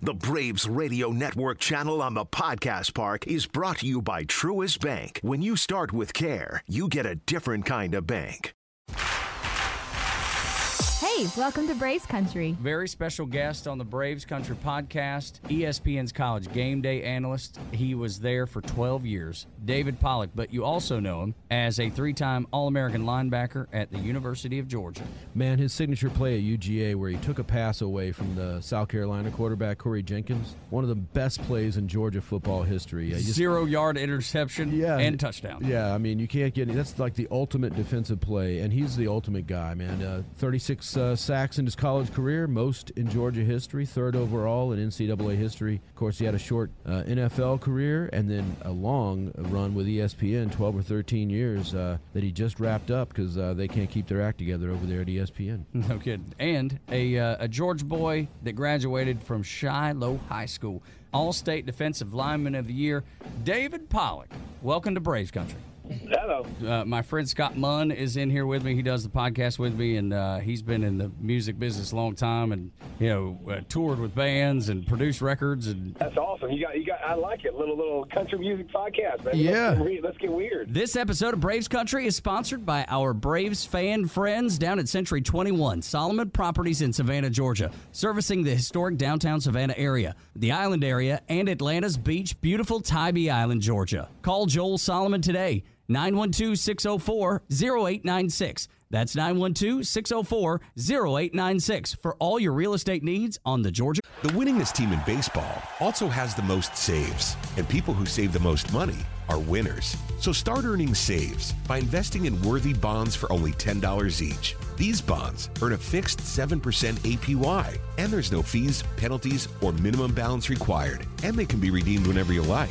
The Braves Radio Network channel on the Podcast Park is brought to you by Truist Bank. When you start with care, you get a different kind of bank. Hey, welcome to Braves Country. Very special guest on the Braves Country podcast, ESPN's college game day analyst. He was there for 12 years, David Pollack, but you also know him as a three time All American linebacker at the University of Georgia. Man, his signature play at UGA, where he took a pass away from the South Carolina quarterback, Corey Jenkins, one of the best plays in Georgia football history. Just, Zero yard interception yeah, and touchdown. Yeah, I mean, you can't get any, that's like the ultimate defensive play, and he's the ultimate guy, man. Uh, 36 uh, sacks in his college career, most in Georgia history, third overall in NCAA history. Of course, he had a short uh, NFL career and then a long run with ESPN, 12 or 13 years uh, that he just wrapped up because uh, they can't keep their act together over there at ESPN. No kidding. And a, uh, a Georgia boy that graduated from Shiloh High School, All State Defensive Lineman of the Year, David Pollack. Welcome to Braves Country. Hello. Uh, my friend Scott Munn is in here with me. He does the podcast with me, and uh, he's been in the music business a long time, and you know, uh, toured with bands and produced records. And that's awesome. You got, you got. I like it. Little little country music podcast, man. Yeah. Let's get, let's get weird. This episode of Braves Country is sponsored by our Braves fan friends down at Century 21, Solomon Properties in Savannah, Georgia, servicing the historic downtown Savannah area, the island area, and Atlanta's beach, beautiful Tybee Island, Georgia. Call Joel Solomon today. 912 604 0896. That's 912 604 0896 for all your real estate needs on the Georgia. The winningest team in baseball also has the most saves, and people who save the most money are winners. So start earning saves by investing in worthy bonds for only $10 each. These bonds earn a fixed 7% APY, and there's no fees, penalties, or minimum balance required, and they can be redeemed whenever you like.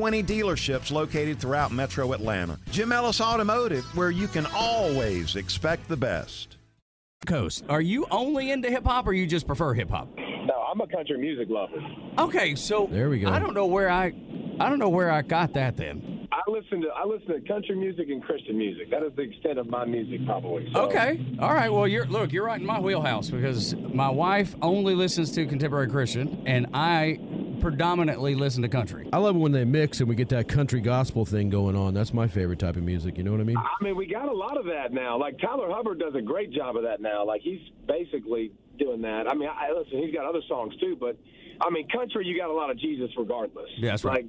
dealerships located throughout metro Atlanta. Jim Ellis Automotive, where you can always expect the best. Coast, are you only into hip hop or you just prefer hip hop? No, I'm a country music lover. Okay, so There we go. I don't know where I I don't know where I got that then. I listen to I listen to country music and Christian music. That is the extent of my music, probably. So, Okay. All right. Well, you're look, you're right in my wheelhouse because my wife only listens to contemporary Christian and I predominantly listen to country. I love it when they mix and we get that country gospel thing going on. That's my favorite type of music. You know what I mean? I mean, we got a lot of that now. Like Tyler Hubbard does a great job of that now. Like he's basically doing that. I mean, I listen. He's got other songs too, but I mean, country. You got a lot of Jesus regardless. Yeah, that's right. Like,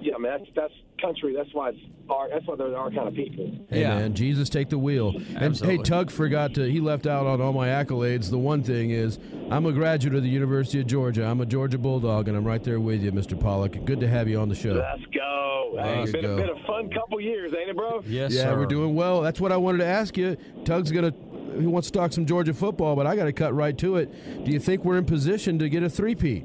yeah, I mean, that's that's country. That's why it's our. That's why they're our kind of people. Hey Yeah. man, Jesus take the wheel. And hey, Tug forgot to he left out on all my accolades. The one thing is I'm a graduate of the University of Georgia. I'm a Georgia Bulldog and I'm right there with you, Mr. Pollack. Good to have you on the show. Let's go. There Hey, you been, go. A, been a fun couple years, ain't it, bro? Yes, yeah, sir. we're doing well. That's what I wanted to ask you. Tug's gonna he wants to talk some Georgia football, but I got to cut right to it. Do you think we're in position to get a three-peat?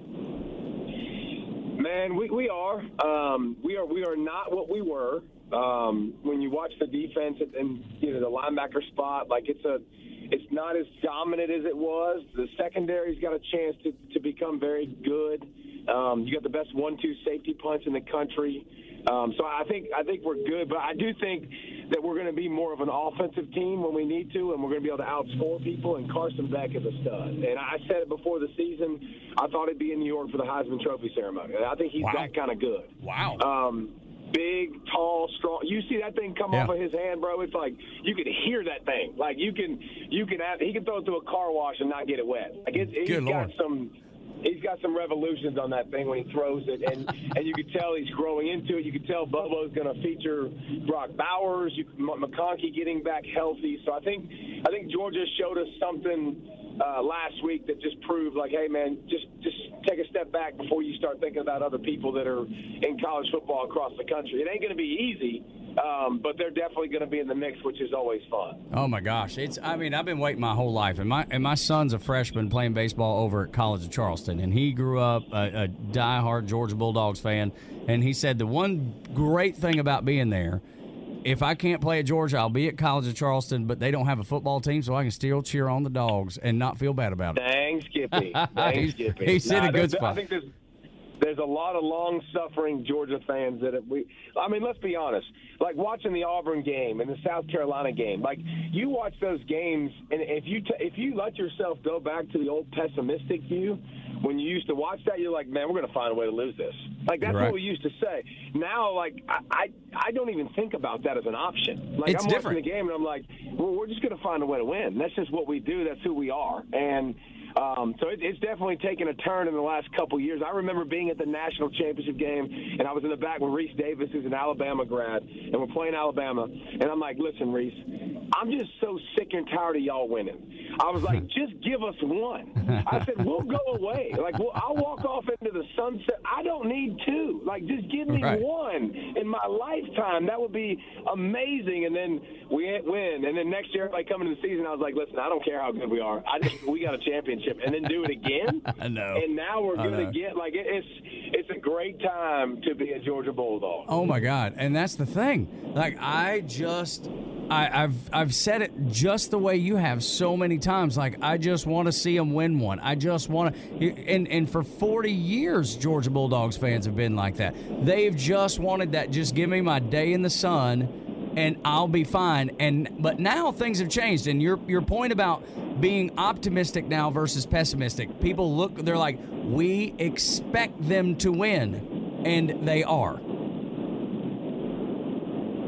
Man, we, we are. Um, we are we are not what we were Um, when you watch the defense and, and you know the linebacker spot, like it's a it's not as dominant as it was. The secondary's got a chance to, to become very good. Um, you got the best one-two safety punch in the country. Um, so I think I think we're good, but I do think that we're going to be more of an offensive team when we need to, and we're going to be able to outscore people. And Carson Beck is a stud. And I said it before the season. I thought he'd be in New York for the Heisman Trophy ceremony. I think he's Wow. that kind of good. Wow. Um, big, tall, strong. You see that thing come Yeah. off of his hand, bro? It's like you can hear that thing. Like you can, you can have. He can throw it through a car wash and not get it wet. Like it, he's Good got Lord. some. He's got some revolutions on that thing when he throws it, and and you can tell he's growing into it. You can tell Bobo's going to feature Brock Bowers, you, McConkey getting back healthy. So I think I think Georgia showed us something uh, last week that just proved like, hey man, just just take a step back before you start thinking about other people that are in college football across the country. It ain't going to be easy, um, but they're definitely going to be in the mix, which is always fun. Oh my gosh! It's I mean I've been waiting my whole life, and my and my son's a freshman playing baseball over at College of Charleston, and he grew up a, a diehard Georgia Bulldogs fan, and he said the one great thing about being there. If I can't play at Georgia, I'll be at College of Charleston, but they don't have a football team, so I can still cheer on the dogs and not feel bad about it. Dang, Skippy. Dang, He's- Skippy. he's in a good spot. I think there's there's a lot of long-suffering Georgia fans that have, we. I mean, let's be honest. Like watching the Auburn game and the South Carolina game. Like you watch those games, and if you t- if you let yourself go back to the old pessimistic view, when you used to watch that, you're like, man, we're going to find a way to lose this. Like that's Right. what we used to say. Now, like I, I I don't even think about that as an option. Like It's I'm different. watching the game and I'm like, well, we're just going to find a way to win. That's just what we do. That's who we are. And um, so it, it's definitely taken a turn in the last couple years. I remember being at the national championship game, and I was in the back with Rece Davis, who's an Alabama grad, and we're playing Alabama. And I'm like, listen, Rece, I'm just so sick and tired of y'all winning. I was like, just give us one. I said, we'll go away. Like, well, I'll walk off into the sunset. I don't need two. Like, just give me Right. one in my lifetime. That would be amazing. And then we win. And then next year, like coming into the season, I was like, listen, I don't care how good we are. I just we got a championship, and then do it again. I know. And now we're going to get. Like it, it's it's a great time to be a Georgia Bulldog. Oh my God! And that's the thing. Like I just, I, I've I've said it just the way you have so many times. Like I just want to see them win one. I just want to. And and for forty years, Georgia Bulldogs fans have been like that. They've just wanted that. Just give me my day in the sun. And I'll be fine. And but now things have changed. And your your point about being optimistic now versus pessimistic. People look. They're like, we expect them to win, and they are.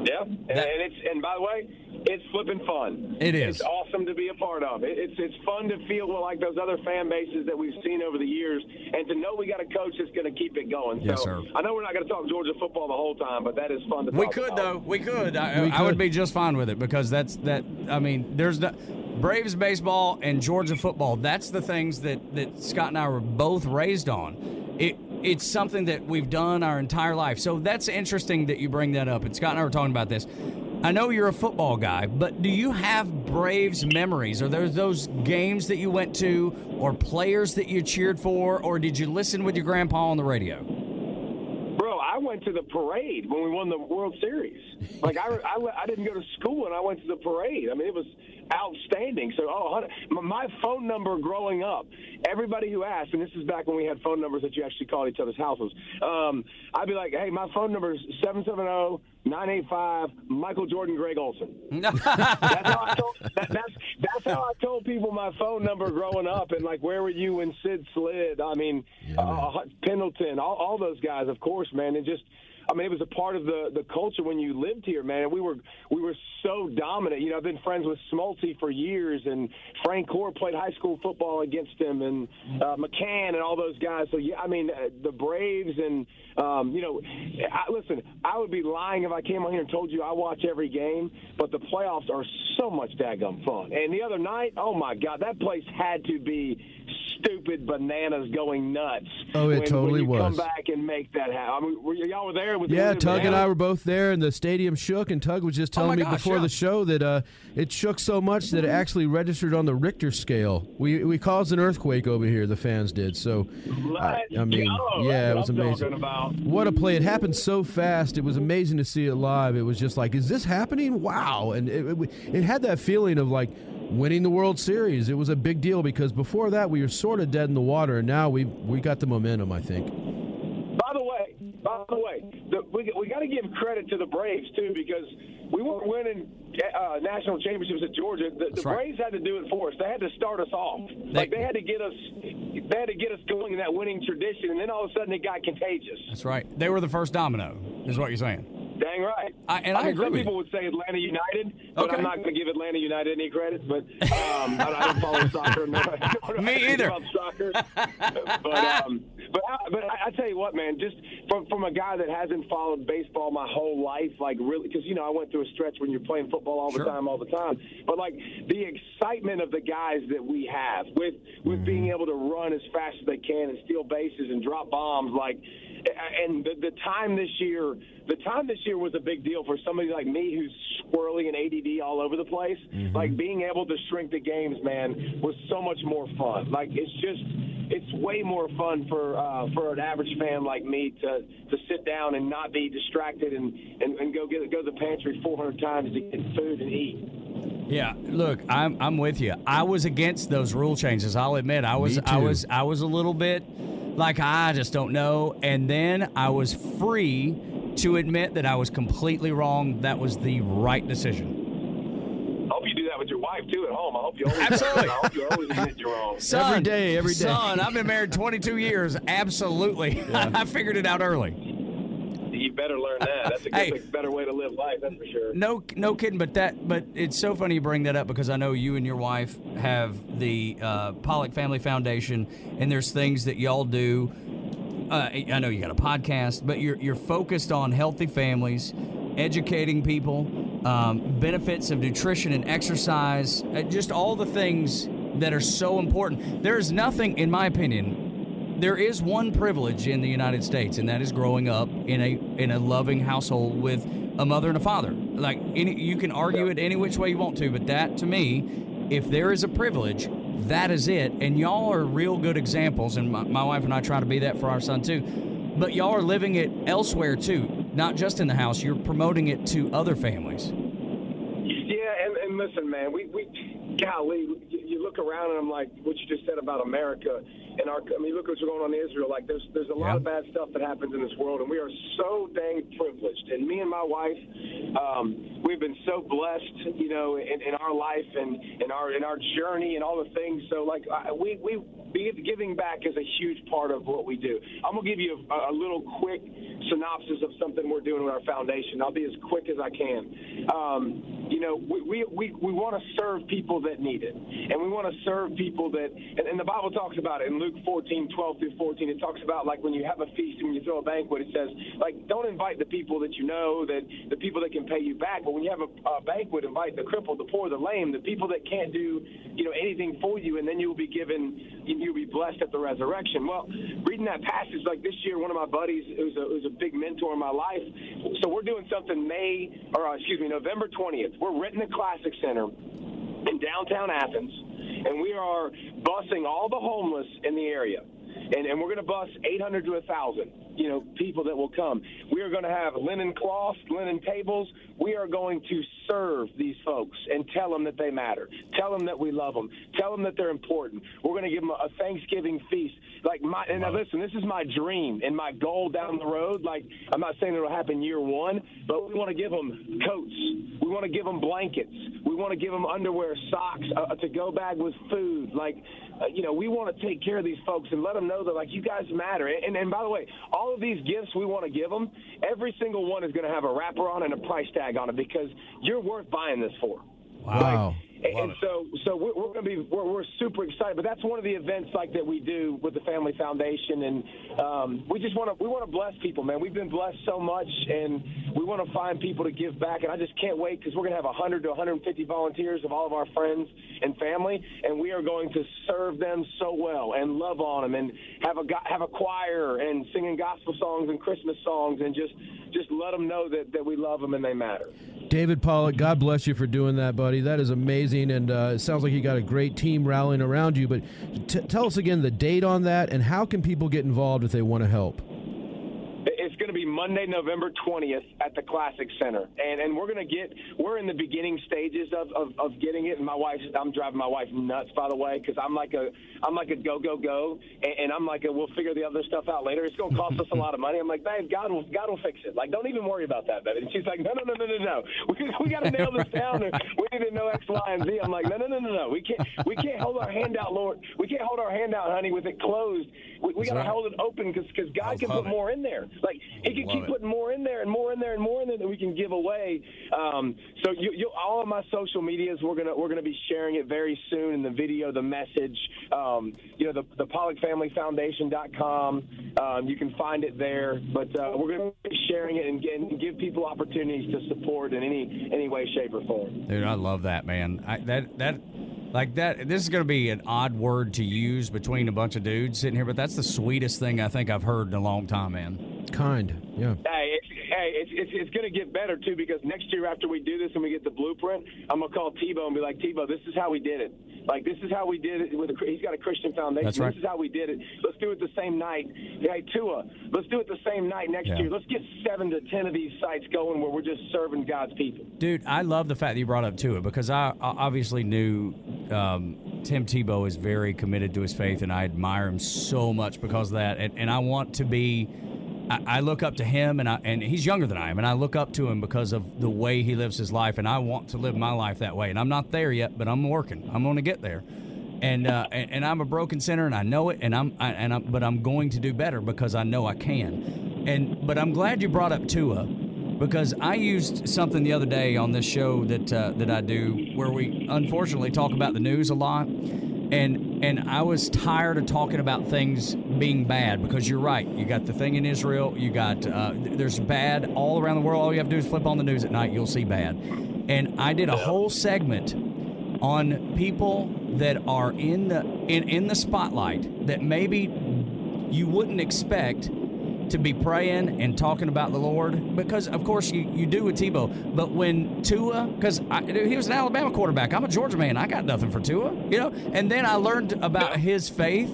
Yeah, and, That- and it's and by the way, it's flipping fun. It is. It's awesome to be a part of. It, it's it's fun to feel like those other fan bases that we've seen over the years, and to know we got a coach that's going to keep it going. Yes, so sir. I know we're not going to talk Georgia football the whole time, but that is fun to. We talk could about. though. We could. I, We I would be just fine with it because that's that. I mean, there's the Braves baseball and Georgia football. That's the things that that Scott and I were both raised on. It it's something that we've done our entire life. So that's interesting that you bring that up. And Scott and I were talking about this. I know you're a football guy, but do you have Braves memories? Are there those games that you went to, or players that you cheered for, or did you listen with your grandpa on the radio? Bro, I went to the parade when we won the World Series. Like I, I, I didn't go to school and I went to the parade. I mean, it was outstanding. So, oh, my- phone number growing up, everybody who asked, and this is back when we had phone numbers that you actually called each other's houses. Um, I'd be like, hey, my phone number is seven seven zero nine eight five Michael Jordan Greg Olson. That's how I told. That, that's that's how I told people my phone number growing up, and like, where were you when Sid slid? I mean, uh, Pendleton, all, all those guys, of course, man, and just. I mean, it was a part of the the culture when you lived here, man. And we were we were so dominant. You know, I've been friends with Smoltzy for years, and Frank Core played high school football against him, and uh, McCann and all those guys. So yeah, I mean, uh, the Braves and um, you know, I, listen, I would be lying if I came on here and told you I watch every game, but the playoffs are so much daggum fun. And the other night, oh my God, that place had to be stupid stupid bananas going nuts. Oh, it when, totally when you Come back and make that happen. I mean, were, y'all were there with Yeah, the Tug and I were both there, and the stadium shook. And Tug was just Oh telling my me gosh, before yeah. the show that uh, it shook so much that it actually registered on the Richter scale. We we caused an earthquake over here. The fans did. So, I, I mean, go. yeah, it was what I'm amazing. about. What a play! It happened so fast. It was amazing to see it live. It was just like, is this happening? Wow! And it, it, it had that feeling of like winning the World Series. It was a big deal because before that we were sort of dead in the water, and now we we got the momentum. I think. By the way, by the way, the, we we got to give credit to the Braves too because we weren't winning uh, national championships at Georgia. The, the right. Braves had to do it for us. They had to start us off. like they had to get us, they had to get us going in that winning tradition, and then all of a sudden it got contagious. That's right. They were the first domino, is what you're saying. Dang right. I- and I mean, agree Some people you. would say Atlanta United, but Okay. I'm not going to give Atlanta United any credit. But um, I, I don't follow soccer. do Me I either. Soccer. but um, but I, but I, I tell you what, man. Just from from a guy that hasn't followed baseball my whole life, like really, because you know I went through a stretch when you're playing football all the Sure. time, all the time. But like the excitement of the guys that we have with with Mm-hmm. being able to run as fast as they can and steal bases and drop bombs, like and the, the time this year, the time this year was a big deal for somebody like me who's squirrely and ADD all over the place. Like being able to shrink the games, man, was so much more fun. Like it's just, it's way more fun for uh, for an average fan like me to to sit down and not be distracted and and, and go get go to the pantry 400 times to get food and eat. Yeah, look, I'm I'm with you. I was against those rule changes. I'll admit, I was I was I was a little bit like I just don't know. And then I was free to admit that I was completely wrong. That was the right decision. I hope you do that with your wife too at home. I hope you always Absolutely. I hope you always admit you're wrong. Son, day, every day. Son, I've been married 22 years. Absolutely, I figured it out early. You better learn that. That's a, Hey. a better way to live life. That's for sure. No, no kidding. But that, but it's so funny you bring that up because I know you and your wife have the uh, Pollack Family Foundation, and there's things that y'all do. Uh, I know you got a podcast, but you're you're focused on healthy families, educating people, um, benefits of nutrition and exercise, uh, just all the things that are so important. There's nothing, in my opinion, there is one privilege in the United States, and that is growing up in a in a loving household with a mother and a father. Like any, you can argue it any which way you want to, but that to me, if there is a privilege, that is it. And y'all are real good examples, and my, my wife and I try to be that for our son too. But y'all are living it elsewhere too, not just in the house. You're promoting it to other families. Yeah, and, and listen, man, we, we golly, look around and I'm like, what you just said about America and our, I mean, look what's going on in Israel. Like, there's there's a lot Yeah. of bad stuff that happens in this world, and we are so dang privileged. And me and my wife, um, we've been so blessed, you know, in, in our life and in our in our journey and all the things. So, like, I, we we giving back is a huge part of what we do. I'm gonna give you a, a little quick synopsis of something we're doing with our foundation. I'll be as quick as I can. Um, you know, we, we, we, we want to serve people that need it. And we want to serve people that, and, and the Bible talks about it in Luke 14, 12 through 14. It talks about like when you have a feast and when you throw a banquet, it says, like, don't invite the people that you know, that the people that can pay you back. But when you have a, a banquet, invite the crippled, the poor, the lame, the people that can't do, you know, anything for you, and then you'll be given, you'll be blessed at the resurrection. Well, reading that passage, like this year, one of my buddies, was a, was a big mentor in my life. So we're doing something May, or uh, excuse me, November 20th. We're renting the Classic Center in downtown Athens, and we are busing all the homeless in the area. And, and we're going to bus 800 to 1,000, you know, people that will come. We are going to have linen cloths, linen tables. We are going to serve these folks and tell them that they matter. Tell them that we love them. Tell them that they're important. We're going to give them a Thanksgiving feast. Like my, and now listen, this is my dream and my goal down the road. Like I'm not saying it'll happen year one, but we want to give them coats. We want to give them blankets. We want to give them underwear, socks, a, a to-go bag with food. Like, uh, you know, we want to take care of these folks and let them know that like you guys matter. And, and by the way, all of these gifts we want to give them, every single one is going to have a wrapper on and a price tag on it because you're worth buying this for. Wow. And, and so, so we're, we're going to be we're, we're super excited. But that's one of the events like that we do with the Family Foundation, and um, we just want to we want to bless people, man. We've been blessed so much, and we want to find people to give back, and I just can't wait because we're going to have 100 to 150 volunteers of all of our friends and family, and we are going to serve them so well and love on them and have a have a choir and singing gospel songs and Christmas songs and just just let them know that, that we love them and they matter. David Pollack, God bless you for doing that, buddy. That is amazing, and uh, it sounds like you got a great team rallying around you. But t- tell us again the date on that, and how can people get involved if they want to help? It's going to be Monday, November 20th at the Classic Center. And and we're going to get, we're in the beginning stages of, of, of getting it. And my wife, I'm driving my wife nuts, by the way, because I'm like a, I'm like a go, go, go. And, and I'm like a, we'll figure the other stuff out later. It's going to cost us a lot of money. I'm like, babe, God will, God will fix it. Like, don't even worry about that, baby. And she's like, no, no, no, no, no, no. We, we got to nail this down. We need to know X, Y, and Z. I'm like, no, no, no, no, no. We can't, we can't hold our hand out, Lord. We can't hold our hand out, honey, with it closed. We, we got to right. hold it open because because God can put more in there. Like He can Love keep it. putting more in there and more in there and more in there that we can give away. Um, so you, you, all of my social medias, we're gonna we're gonna be sharing it very soon in the video, the message. Um, you know, the the PollackFamilyFoundation.com. Um, you can find it there. But uh, we're gonna be sharing it and, and give people opportunities to support in any any way, shape, or form. Dude, I love that, man. I, that that like that. This is going to be an odd word to use between a bunch of dudes sitting here, but that's the sweetest thing I think I've heard in a long time, man. Kind, yeah. Hey, it's, hey, it's, it's, it's going to get better too because next year after we do this and we get the blueprint, I'm gonna call Tebow and be like, Tebow, this is how we did it. Like this is how we did it with a, he's got a Christian foundation. That's right. This is how we did it. Let's do it the same night. Hey Tua, let's do it the same night next Yeah. year. Let's get seven to ten of these sites going where we're just serving God's people. Dude, I love the fact that you brought up Tua because I, I obviously knew um, Tim Tebow is very committed to his faith, and I admire him so much because of that. And, and I want to be. I, look up to him, and I, and he's younger than I am, and I look up to him because of the way he lives his life, and I want to live my life that way. And I'm not there yet, but I'm working. I'm going to get there. And, uh, and and I'm a broken sinner, and I know it, and I'm I, and I'm, but I'm going to do better because I know I can. And but I'm glad you brought up Tua because I used something the other day on this show that uh, that I do where we unfortunately talk about the news a lot, and and I was tired of talking about things being bad because you're right. You got the thing in Israel. You got uh, there's bad all around the world. All you have to do is flip on the news at night. You'll see bad. And I did a whole segment on people that are in the in, in the spotlight that maybe you wouldn't expect to be praying and talking about the Lord because, of course, you, you do with Tebow. But when Tua, because he was an Alabama quarterback, I'm a Georgia man. I got nothing for Tua, you know. And then I learned about his faith,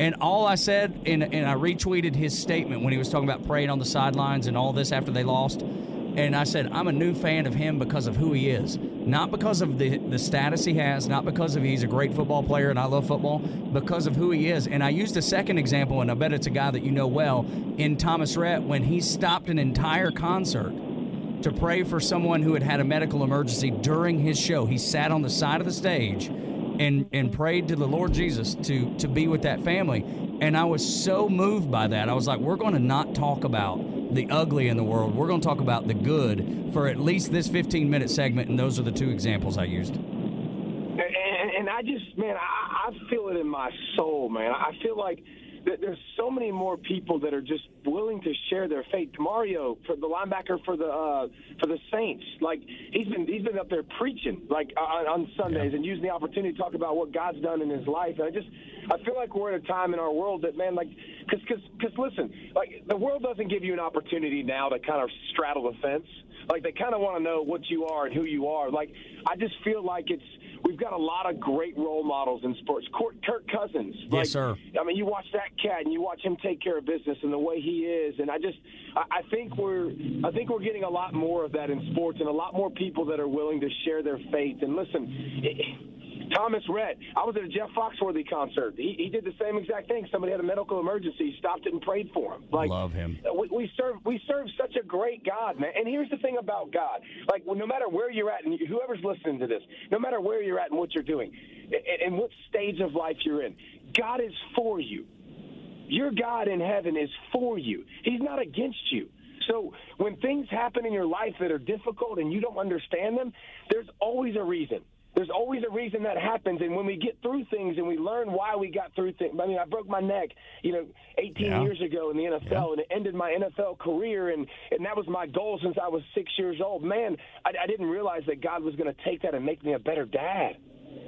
and all I said, and, and I retweeted his statement when he was talking about praying on the sidelines and all this after they lost. And I said, I'm a new fan of him because of who he is. Not because of the, the status he has, not because of he's a great football player and I love football, because of who he is. And I used a second example, and I bet it's a guy that you know well, in Thomas Rhett when he stopped an entire concert to pray for someone who had had a medical emergency during his show. He sat on the side of the stage and and prayed to the Lord Jesus to to be with that family. And I was so moved by that. I was like, we're going to not talk about the ugly in the world. We're going to talk about the good for at least this 15 minute segment. And those are the two examples I used. And, and, I just, man, I, I feel it in my soul, man. I feel like there's so many more people that are just willing to share their faith. Mario, for the linebacker for the uh, for the Saints, like he's been he's been up there preaching like on, on Sundays and using the opportunity to talk about what God's done in his life. And I just I feel like we're at a time in our world that man, like, because because because listen, like the world doesn't give you an opportunity now to kind of straddle the fence. Like they kind of want to know what you are and who you are. Like I just feel like it's we've got a lot of great role models in sports. Kirk, Kirk Cousins, like, sir. I mean, you watch that cat and you watch him take care of business and the way he is, and I just, I, I think we're, I think we're getting a lot more of that in sports and a lot more people that are willing to share their faith. And listen. It, Thomas Rhett. I was at a Jeff Foxworthy concert. He, he did the same exact thing. Somebody had a medical emergency. He stopped it and prayed for him. Like Love him. Uh, we, we serve we serve such a great God, man. And here's the thing about God: like, well, no matter where you're at, and whoever's listening to this, no matter where you're at and what you're doing, and, and what stage of life you're in, God is for you. Your God in heaven is for you. He's not against you. So when things happen in your life that are difficult and you don't understand them, there's always a reason. There's always a reason. that happens. And when we get through things and we learn why we got through things, I mean, I broke my neck, you know, 18 Yeah. years ago in the NFL, Yeah. and it ended my NFL career, and and that was my goal since I was six years old. Man, I, I didn't realize that God was going to take that and make me a better dad,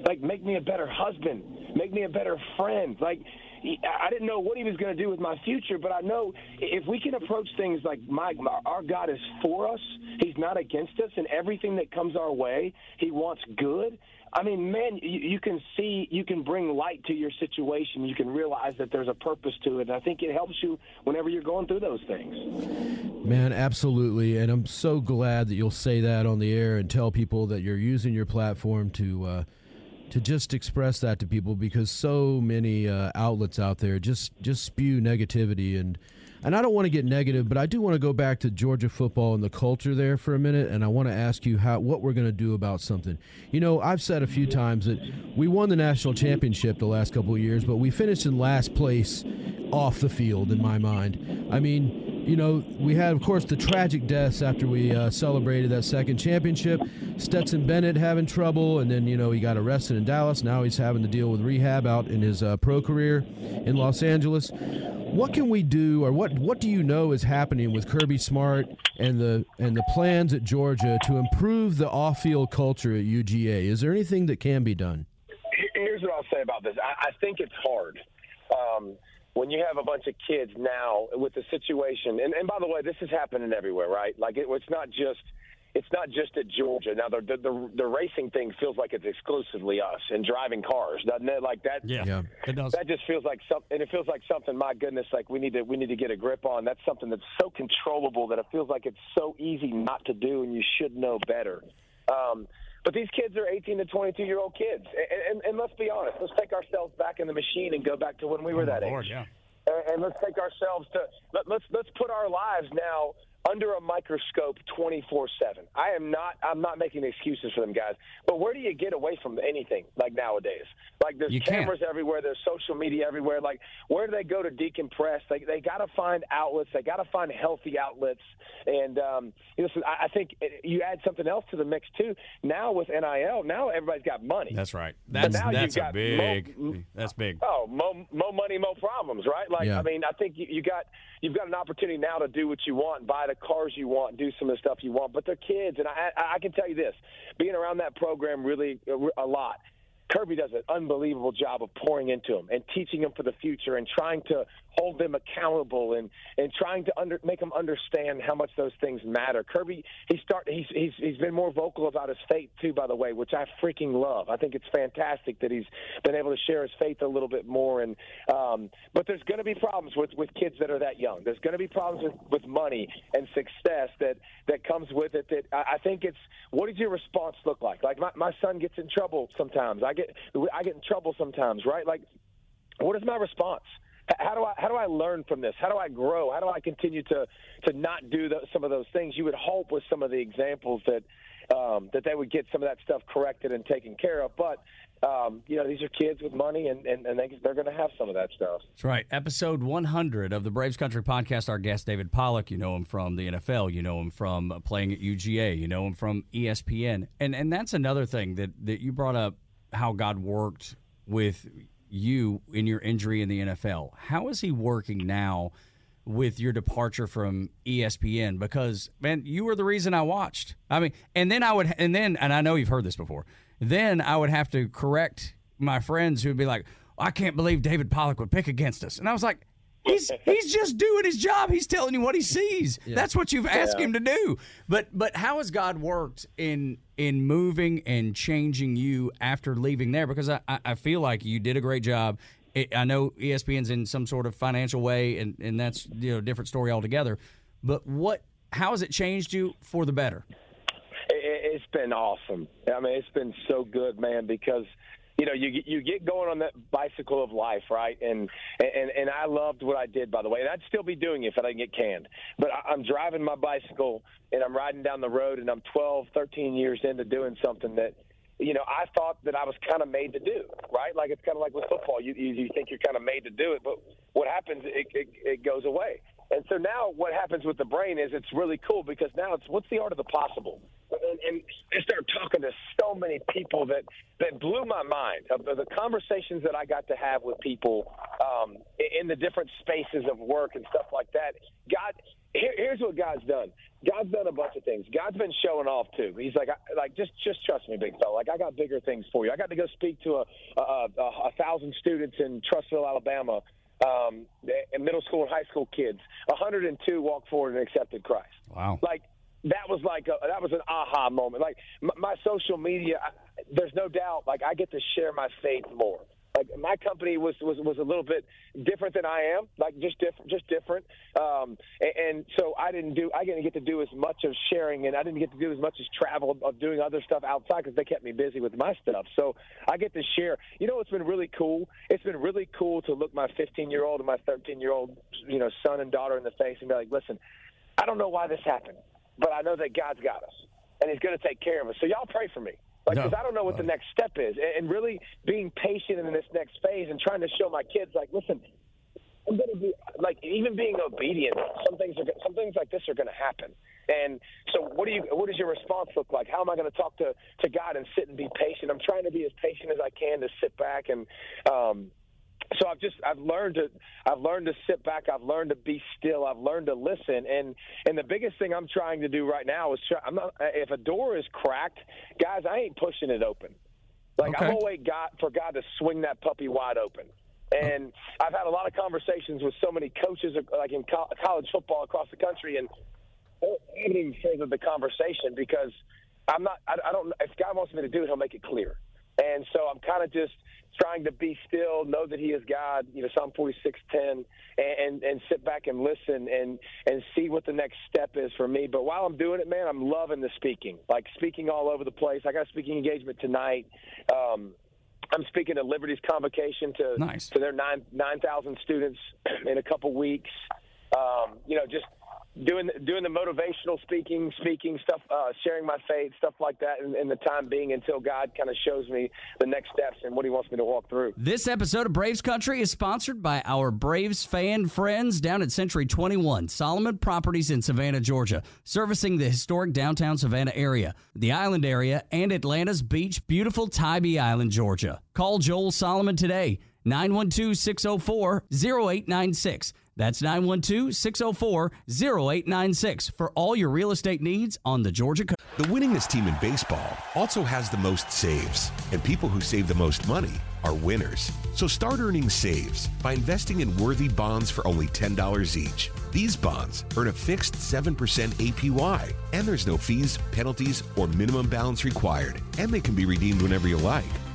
like make me a better husband, make me a better friend, like. I didn't know what he was going to do with my future, but I know if we can approach things like my our God is for us, He's not against us, and everything that comes our way, He wants good. I mean, man, you, you can see, you can bring light to your situation. You can realize that there's a purpose to it. And I think it helps you whenever you're going through those things. Man, absolutely. And I'm so glad that you'll say that on the air and tell people that you're using your platform to uh, to just express that to people because so many uh, outlets out there just just spew negativity and and I don't want to get negative, but I do want to go back to Georgia football and the culture there for a minute, and I want to ask you how what we're going to do about something. You know, I've said a few times that we won the national championship the last couple of years, but we finished in last place off the field in my mind. I mean, you know, we had, of course, the tragic deaths after we uh, celebrated that second championship. Stetson Bennett having trouble, and then, you know, he got arrested in Dallas. Now he's having to deal with rehab out in his uh, pro career in Los Angeles. What can we do, or what, what do you know is happening with Kirby Smart and the and the plans at Georgia to improve the off-field culture at UGA? Is there anything that can be done? Here's what I'll say about this. I, I think it's hard. Um, when you have a bunch of kids now with the situation, and, and by the way, this is happening everywhere, right? Like it, it's not just it's not just at Georgia. Now the, the the the racing thing feels like it's exclusively us and driving cars, doesn't it? Like that. Yeah, Yeah. it does. That just feels like something, and it feels like something. My goodness, like we need to we need to get a grip on. That's something that's so controllable that it feels like it's so easy not to do, and you should know better. Um, but these kids are 18 to 22 year old kids, and, and, and let's be honest. Let's take ourselves back in the machine and go back to when we were oh, that Lord, age. yeah. And, and let's take ourselves to let, let's let's put our lives now under a microscope 24/7. I am not I'm not making excuses for them guys, but where do you get away from anything like nowadays? Like there's You can't. cameras everywhere, there's social media everywhere. Like where do they go to decompress? They they got to find outlets. They got to find healthy outlets. And um, listen, I, I think it- you add something else to the mix too. Now with NIL, now everybody's got money. That's right. That's now that's a big. mo- that's big. Oh, mo, mo money, mo problems, right? Like, Yeah. I mean, I think you, you got you've got an opportunity now to do what you want, buy the cars you want, do some of the stuff you want. But they're kids, and I, I I can tell you this: being around that program really uh, a lot. Kirby does an unbelievable job of pouring into them and teaching them for the future and trying to hold them accountable and and trying to under, make them understand how much those things matter. Kirby, he start he's he's he's been more vocal about his faith too, by the way, which I freaking love. I think it's fantastic that he's been able to share his faith a little bit more. And um, but there's going to be problems with with kids that are that young. There's going to be problems with with money and success that that comes with it. That I, I think it's what does your response look like? Like my my son gets in trouble sometimes. I get I get in trouble sometimes, right? Like what is my response? How do I how do I learn from this? How do I grow? How do I continue to to not do the, some of those things? You would hope with some of the examples that um, that they would get some of that stuff corrected and taken care of. But um, you know, these are kids with money, and and, and they, they're going to have some of that stuff. That's right. Episode 100 of the Braves Country podcast. Our guest, David Pollack. You know him from the NFL. You know him from playing at UGA. You know him from ESPN. And and that's another thing that, that you brought up how God worked with you in your injury in the NFL. How is he working now with your departure from ESPN? Because, man, you were the reason I watched. I mean, and then I would, and then, and I know you've heard this before, then I would have to correct my friends who'd be like, I can't believe David Pollack would pick against us. And I was like, he's he's just doing his job. He's telling you what he sees. That's what you've asked him to do. But but how has God worked in in moving and changing you after leaving there? Because I, I I feel like you did a great job. I I know ESPN's in some sort of financial way, and, and that's you know a different story altogether. But what? How has it changed you for the better? It, it's been awesome. I mean, it's been so good, man, because you know you you get going on that bicycle of life, right? And and and I loved what I did, by the way, and I'd still be doing it if I didn't get canned. But I, I'm driving my bicycle and I'm riding down the road, and I'm 12, 13 years into doing something that. You know, I thought that I was kind of made to do, right? Like it's kind of like with football. You, you you think you're kind of made to do it, but what happens? It, it it goes away. And so now what happens with the brain is it's really cool because now it's what's the art of the possible? and, and I started talking to so many people that that blew my mind. The conversations that I got to have with people um, in the different spaces of work and stuff like that. God, here, here's what God's done. God's done a bunch of things. God's been showing off too. He's like, like just just trust me, big fella. Like I got bigger things for you. I got to go speak to a a, a, a thousand students in Trussville, Alabama. Um, and middle school and high school kids, 102 walked forward and accepted Christ. Wow! Like that was like a, that was an aha moment. Like my, my social media, I, there's no doubt. Like I get to share my faith more. Like my company was was was a little bit different than I am, like just different, just different. Um, and, and so I didn't do, I didn't get to do as much of sharing, and I didn't get to do as much as travel of doing other stuff outside because they kept me busy with my stuff. So I get to share. You know, it's been really cool. It's been really cool to look my 15 year old and my 13 year old, you know, son and daughter in the face and be like, listen, I don't know why this happened but I know that God's got us and He's going to take care of us. So y'all pray for me. Like, because no. I don't know what the next step is, and really being patient in this next phase and trying to show my kids, like, listen, I'm going to be like, even being obedient. Some things are, some things like this are going to happen. And so, what do you, what does your response look like? How am I going to talk to to God and sit and be patient? I'm trying to be as patient as I can to sit back and. um so I've just I've learned to I've learned to sit back. I've learned to be still. I've learned to listen. And and the biggest thing I'm trying to do right now is try, I'm not if a door is cracked, guys, I ain't pushing it open. Like okay. I'm always God for God to swing that puppy wide open. And I've had a lot of conversations with so many coaches, like in college football across the country, and I haven't even furthered the conversation because I'm not. I, I don't. If God wants me to do it, He'll make it clear. And so I'm kind of just trying to be still, know that He is God. You know, Psalm 46:10, and, and and sit back and listen and and see what the next step is for me. But while I'm doing it, man, I'm loving the speaking. Like speaking all over the place. I got a speaking engagement tonight. Um, I'm speaking at Liberty's convocation to nice. to their nine nine thousand students in a couple weeks. Um, you know, just doing doing the motivational speaking, speaking stuff, uh, sharing my faith, stuff like that, in, in the time being until God kind of shows me the next steps and what He wants me to walk through. This episode of Braves Country is sponsored by our Braves fan friends down at Century 21 Solomon Properties in Savannah, Georgia, servicing the historic downtown Savannah area, the Island area, and Atlanta's beach, beautiful Tybee Island, Georgia. Call Joel Solomon today. 912 604 0896. That's 912 604 0896 for all your real estate needs on the Georgia coast. The winningest team in baseball also has the most saves, and people who save the most money are winners. So start earning saves by investing in worthy bonds for only $10 each. These bonds earn a fixed 7% APY, and there's no fees, penalties, or minimum balance required, and they can be redeemed whenever you like.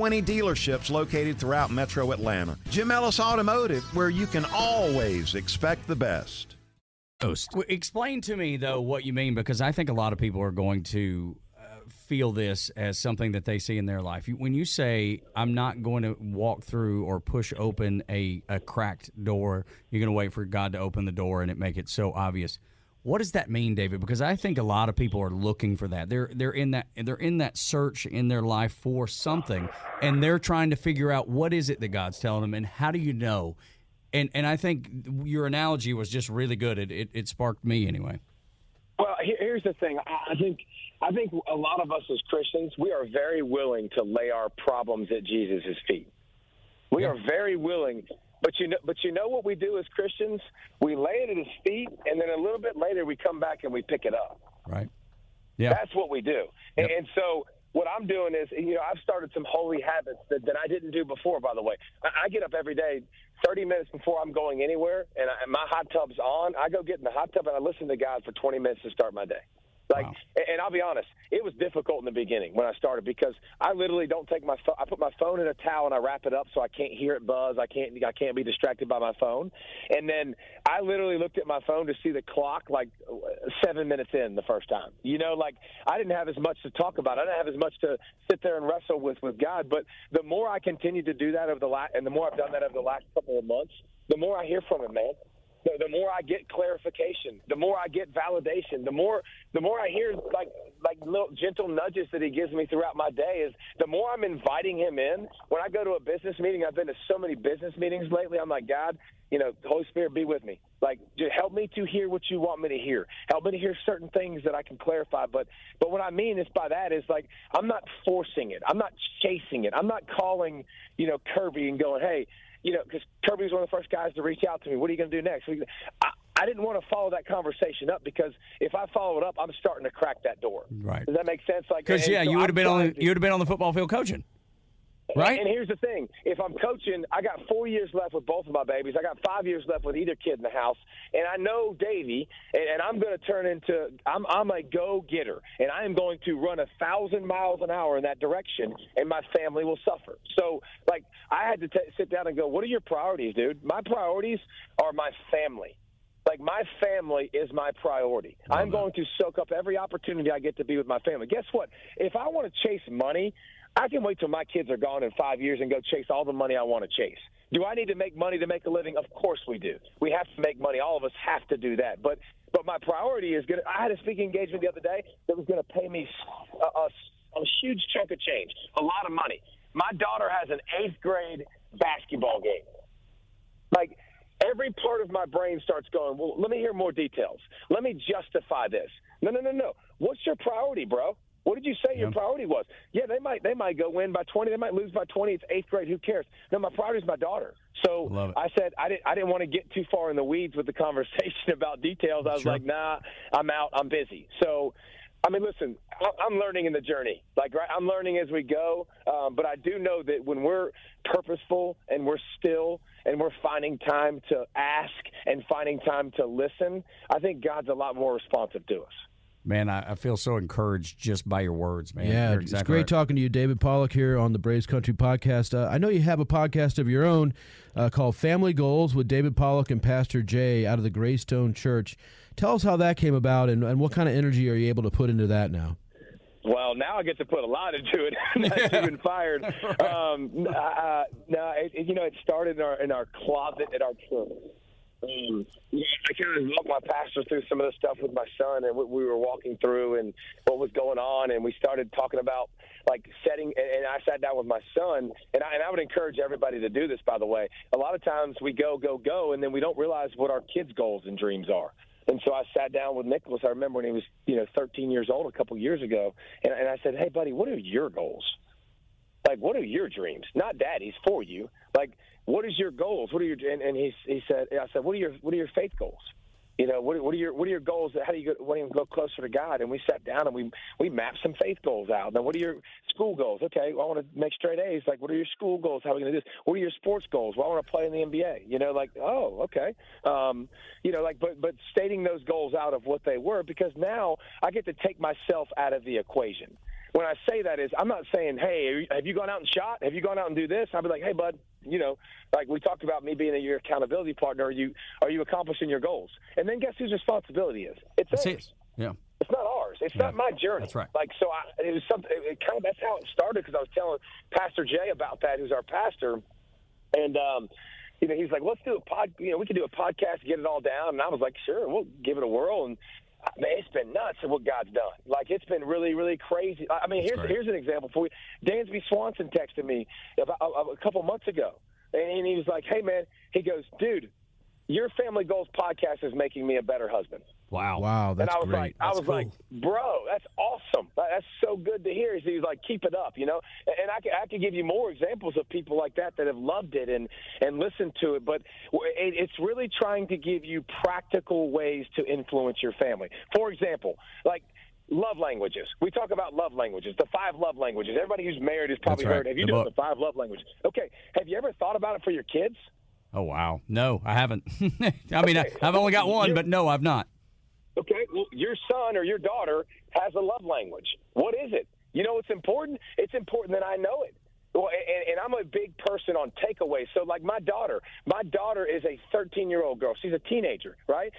dealerships located throughout metro Atlanta. Jim Ellis Automotive, where you can always expect the best. Explain to me, though, what you mean, because I think a lot of people are going to uh, feel this as something that they see in their life. When you say, I'm not going to walk through or push open a, a cracked door, you're going to wait for God to open the door and it make it so obvious. What does that mean, David? Because I think a lot of people are looking for that. They're they're in that they're in that search in their life for something, and they're trying to figure out what is it that God's telling them, and how do you know? And and I think your analogy was just really good. It it, it sparked me anyway. Well, here's the thing. I think I think a lot of us as Christians, we are very willing to lay our problems at Jesus' feet. We are very willing But you know, but you know what we do as Christians? We lay it at his feet, and then a little bit later we come back and we pick it up. Right. Yeah. That's what we do. And, and so what I'm doing is, you know, I've started some holy habits that, that I didn't do before, by the way. I, I get up every day 30 minutes before I'm going anywhere, and, I, and my hot tub's on. I go get in the hot tub and I listen to God for 20 minutes to start my day. Like, Wow. and I'll be honest, it was difficult in the beginning when I started because I literally don't take my phone. I put my phone in a towel and I wrap it up so I can't hear it buzz. I can't. I can't be distracted by my phone. And then I literally looked at my phone to see the clock like seven minutes in the first time. You know, like I didn't have as much to talk about. I didn't have as much to sit there and wrestle with with God. But the more I continue to do that over the last, and the more I've done that over the last couple of months, the more I hear from Him, man the, the more I get clarification, the more I get validation, the more the more I hear like like little gentle nudges that he gives me throughout my day is the more I'm inviting him in. When I go to a business meeting, I've been to so many business meetings lately. I'm like, God, you know, Holy Spirit, be with me. Like, just help me to hear what you want me to hear. Help me to hear certain things that I can clarify. But but what I mean is by that is like I'm not forcing it. I'm not chasing it. I'm not calling you know Kirby and going, hey you know, because Kirby was one of the first guys to reach out to me. What are you going to do next? I, I didn't want to follow that conversation up because if I follow it up, I'm starting to crack that door. Right. Does that make sense? Like, Because yeah, so you would have been on to- you would have been on the football field coaching. Right. And here's the thing: if I'm coaching, I got four years left with both of my babies. I got five years left with either kid in the house, and I know Davy, and, and I'm going to turn into I'm I'm a go getter, and I am going to run a thousand miles an hour in that direction, and my family will suffer. So, like, I had to t- sit down and go, "What are your priorities, dude?" My priorities are my family. Like my family is my priority. I'm going to soak up every opportunity I get to be with my family. Guess what? If I want to chase money, I can wait till my kids are gone in five years and go chase all the money I want to chase. Do I need to make money to make a living? Of course we do. We have to make money. All of us have to do that. But but my priority is going. to I had a speaking engagement the other day that was going to pay me a, a, a huge chunk of change, a lot of money. My daughter has an eighth grade basketball game like every part of my brain starts going, well, let me hear more details. Let me justify this. No, no, no, no. What's your priority, bro? What did you say your priority was? Yeah, they might they might go win by twenty, they might lose by twenty. It's eighth grade. Who cares? No, my priority is my daughter. So I said I didn't I didn't want to get too far in the weeds with the conversation about details. I was Sure. like, nah, I'm out. I'm busy. So. I mean, listen. I'm learning in the journey. Like, right, I'm learning as we go. Um, but I do know that when we're purposeful and we're still and we're finding time to ask and finding time to listen, I think God's a lot more responsive to us. Man, I, I feel so encouraged just by your words, man. Yeah, You're it's great right. talking to you, David Pollack, here on the Braves Country Podcast. Uh, I know you have a podcast of your own uh, called Family Goals with David Pollack and Pastor Jay out of the Greystone Church. Tell us how that came about and, and what kind of energy are you able to put into that now? Well, now I get to put a lot into it. That's even fired. Um, uh, no, it, it- you know, it started in our in our closet at our church. Um, yeah, I kind of walked my pastor through some of the stuff with my son, and we, we were walking through and what was going on, and we started talking about like setting. And, and I sat down with my son, and I, and I would encourage everybody to do this. By the way, a lot of times we go, go, go, and then we don't realize what our kids' goals and dreams are. And so I sat down with Nicholas. I remember when he was, you know, 13 years old a couple years ago, and, and I said, "Hey, buddy, what are your goals? Like, what are your dreams? Not daddy's for you. Like, what is your goals? What are your?" And, and he he said, "I said, what are your what are your faith goals? You know, what, what are your what are your goals? How do you go, want to go closer to God?" And we sat down and we we mapped some faith goals out. Now, what are your school goals? Okay, well, I want to make straight A's. Like, what are your school goals? How are we going to do this? What are your sports goals? Well, I want to play in the NBA. You know, like, oh, okay. Um, you know, like, but but stating those goals out of what they were because now I get to take myself out of the equation. When I say that is, I'm not saying, hey, have you gone out and shot? Have you gone out and do this? I'll be like, hey, bud, you know, like we talked about me being your accountability partner. Are you are you accomplishing your goals? And then guess whose responsibility is? It's That's theirs. it. Yeah. It's not ours. It's not my journey. That's right. Like so, I, it was something. It, kind of that's how it started because I was telling Pastor Jay about that, who's our pastor, and um, you know, he's like, "Let's do a pod. You know, we can do a podcast, get it all down." And I was like, "Sure, we'll give it a whirl." And man, it's been nuts at what God's done. Like it's been really, really crazy. I mean, here's great. here's an example for you. Dansby Swanson texted me about a, a couple months ago, and he was like, "Hey, man," he goes, "Dude." Your Family Goals podcast is making me a better husband. Wow. Wow, that's and I was great. like, I was cool. like, bro, that's awesome. That's so good to hear. He's like, keep it up, you know. And I can, I can give you more examples of people like that that have loved it and and listened to it. But it's really trying to give you practical ways to influence your family. For example, like love languages. We talk about love languages, the five love languages. Everybody who's married has probably right. heard. Have you The done book. the five love languages? Okay. Have you ever thought about it for your kids? Oh wow, no, I haven't. I mean, I, Okay. I've only got one, but no, I've not. Okay, well, your son or your daughter has a love language. What is it? You know it's important? It's important that I know it. Well, and, and I'm a big person on takeaways. So, like my daughter, my daughter is a 13 year old girl. She's a teenager, right?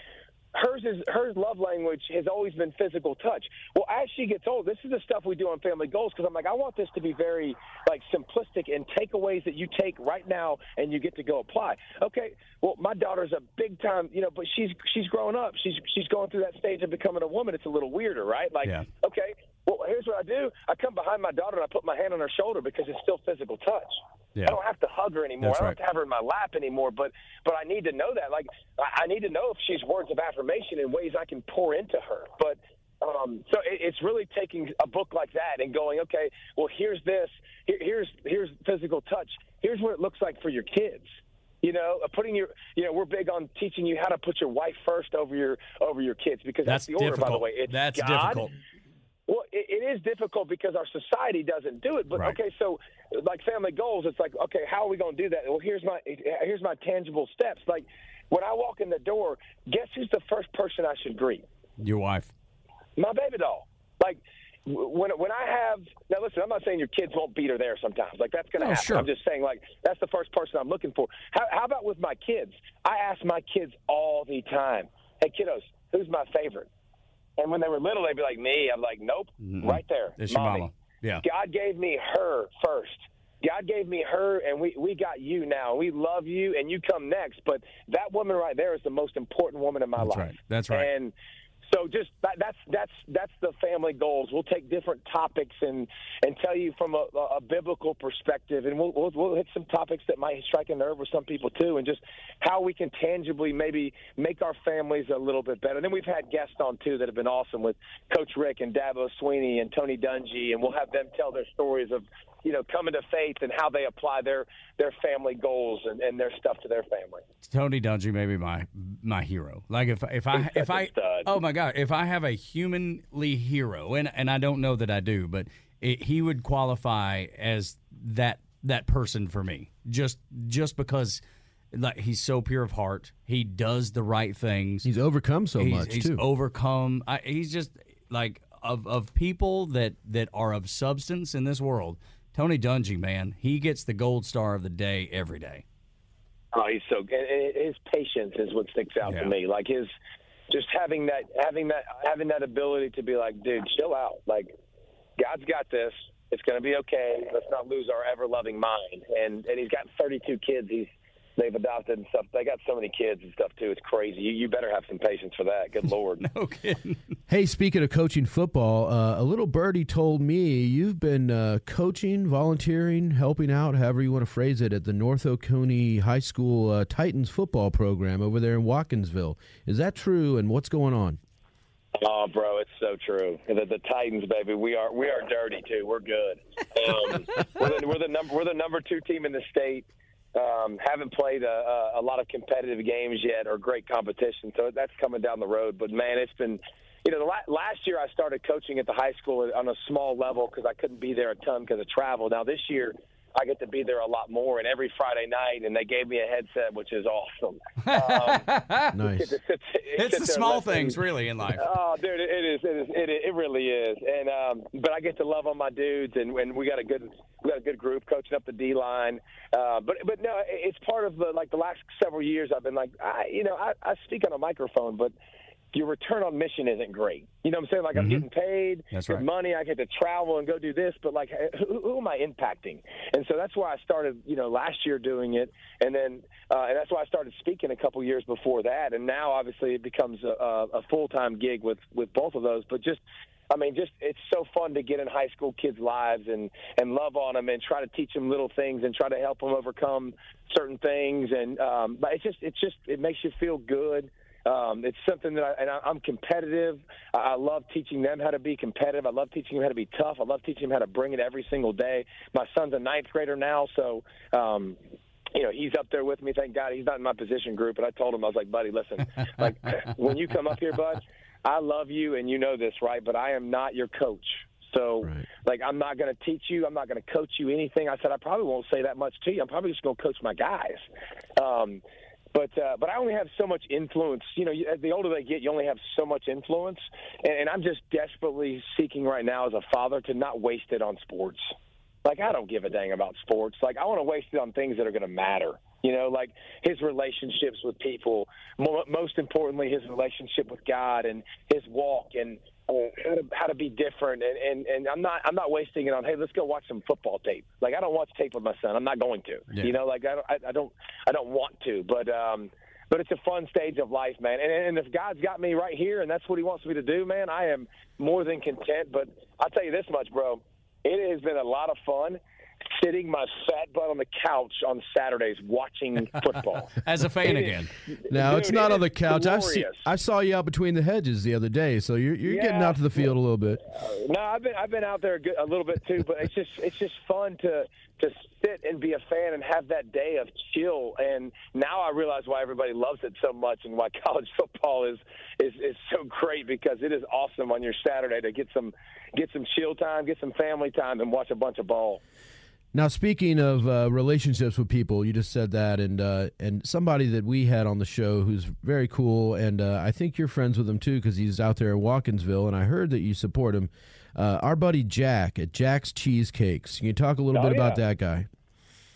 Hers is her love language has always been physical touch. Well, as she gets old, this is the stuff we do on Family Goals because I'm like, I want this to be very like simplistic and takeaways that you take right now and you get to go apply. Okay, well, my daughter's a big time, you know, but she's she's growing up. She's she's going through that stage of becoming a woman. It's a little weirder, right? Like, Yeah. okay, well, here's what I do: I come behind my daughter and I put my hand on her shoulder because it's still physical touch. Yeah. I don't have to hug her anymore. That's I don't right. have to have her in my lap anymore. But but I need to know that. Like I, need to know if she's words of affirmation and ways I can pour into her. But um, so it, it's really taking a book like that and going, okay, well here's this. Here, here's here's physical touch. Here's what it looks like for your kids. You know, uh, putting your, you know, we're big on teaching you how to put your wife first over your over your kids because that's, That's the order, difficult. by the way. It's That's God, difficult. Well, it, it is difficult because our society doesn't do it. But Right. okay, so like family goals, it's like okay, how are we going to do that? Well, here's my here's my tangible steps. Like when I walk in the door, guess who's the first person I should greet? Your wife. My baby doll. Like when when I have now, listen, I'm not saying your kids won't beat her there sometimes. Like that's going to Oh, happen. sure. I'm just saying like that's the first person I'm looking for. How, how about with my kids? I ask my kids all the time, "Hey kiddos, who's my favorite?" And when they were little, they'd be like me. I'm like, "Nope, right there, It's your mommy." mama. Yeah. God gave me her first. God gave me her, and we, we got you now. We love you, and you come next. But that woman right there is the most important woman in my That's life. right. That's right. And so just that, that's that's that's the family goals. We'll take different topics and and tell you from a, a biblical perspective, and we'll, we'll we'll hit some topics that might strike a nerve with some people too, and just how we can tangibly maybe make our families a little bit better. And then we've had guests on too that have been awesome with Coach Richt and Dabo Swinney and Tony Dungy, and we'll have them tell their stories of you know coming to faith and how they apply their their family goals and, and their stuff to their family. Tony Dungy may be my my hero. Like if if I if such a I stud. oh my god, if I have a humanly hero, and and I don't know that I do, but it, he would qualify as that that person for me. Just just because like he's so pure of heart, he does the right things. He's overcome so he's, much he's too. overcome. I, he's just like of of people that that are of substance in this world. Tony Dungy, man, he gets the gold star of the day every day. Oh, he's so good. And His patience is what sticks out Yeah. to me. Like his, just having that, having that, having that ability to be like, dude, chill out. Like, God's got this. It's going to be okay. Let's not lose our ever loving mind. And and he's got 32 kids. He's they've adopted and stuff. They got so many kids and stuff too. It's crazy. You, you better have some patience for that. Good lord. No kidding. Hey, speaking of coaching football, uh, a little birdie told me you've been uh, coaching, volunteering, helping out, however you want to phrase it, at the North Oconee High School uh, Titans football program over there in Watkinsville. Is that true? And what's going on? Oh, bro, it's so true. The, the Titans, baby, we are we are dirty too. We're good. Um, we're, the, we're the number we're the number two team in the state. Um, haven't played a, a, lot of competitive games yet or great competition, so that's coming down the road. But man, it's been. You know, the la- last year I started coaching at the high school on a small level because I couldn't be there a ton because of travel. Now this year, I get to be there a lot more, and every Friday night, and they gave me a headset, which is awesome. Um, Nice. get sit- sit It's the small listen. things, really, in life. Oh, dude, it is. It is. It, it really is. And um, but I get to love on my dudes, and, and we got a good we got a good group coaching up the D line. Uh, but but no, it's part of the like the last several years. I've been like, I, you know, I, I speak on a microphone, but your return on mission isn't great. You know what I'm saying? Like I'm getting paid, Mm-hmm. That's good right. money. I get to travel and go do this, but like, who, who am I impacting? And so that's why I started, you know, last year doing it, and then uh, and that's why I started speaking a couple years before that. And now, obviously, it becomes a, a, a full time gig with with both of those. But just I mean, just it's so fun to get in high school kids' lives and and love on them and try to teach them little things and try to help them overcome certain things. And um, but it's just it's just it makes you feel good. Um, it's something that I, and I, I'm competitive. I, I love teaching them how to be competitive. I love teaching them how to be tough. I love teaching them how to bring it every single day. My son's a ninth grader now, so um, you know, he's up there with me. Thank God he's not in my position group. But I told him, I was like, buddy, listen, like when you come up here, bud, I love you and you know this, right? But I am not your coach. So, Right. like, I'm not going to teach you. I'm not going to coach you anything. I said I probably won't say that much to you. I'm probably just going to coach my guys. Um, but uh, but I only have so much influence. You know, as the older they get, you only have so much influence, and, and I'm just desperately seeking right now as a father to not waste it on sports. Like I don't give a dang about sports. Like I want to waste it on things that are going to matter. You know, like his relationships with people. Mo- most importantly, his relationship with God and his walk and how to how to be different. And, and and I'm not I'm not wasting it on hey let's go watch some football tape. Like I don't watch tape with my son. I'm not going to. Yeah. You know, like I don't I, I don't I don't want to. But um, but it's a fun stage of life, man. And, and if God's got me right here and that's what He wants me to do, man, I am more than content. But I'll tell you this much, bro. It has been a lot of fun sitting my fat butt on the couch on Saturdays watching football. As a fan It is- again. Now Dude, it's not it on the couch. I see. I saw you out between the hedges the other day, so you're you're getting out to the field a little bit. No, I've been I've been out there a, good, a little bit too, but it's just it's just fun to to sit and be a fan and have that day of chill. And now I realize why everybody loves it so much and why college football is is is so great because it is awesome on your Saturday to get some get some chill time, get some family time, and watch a bunch of ball. Now, speaking of uh, relationships with people, you just said that, and uh, and somebody that we had on the show who's very cool, and uh, I think you're friends with him too because he's out there in Watkinsville, and I heard that you support him. Uh, our buddy Jack at Jack's Cheesecakes. Can you talk a little Oh, bit about that guy?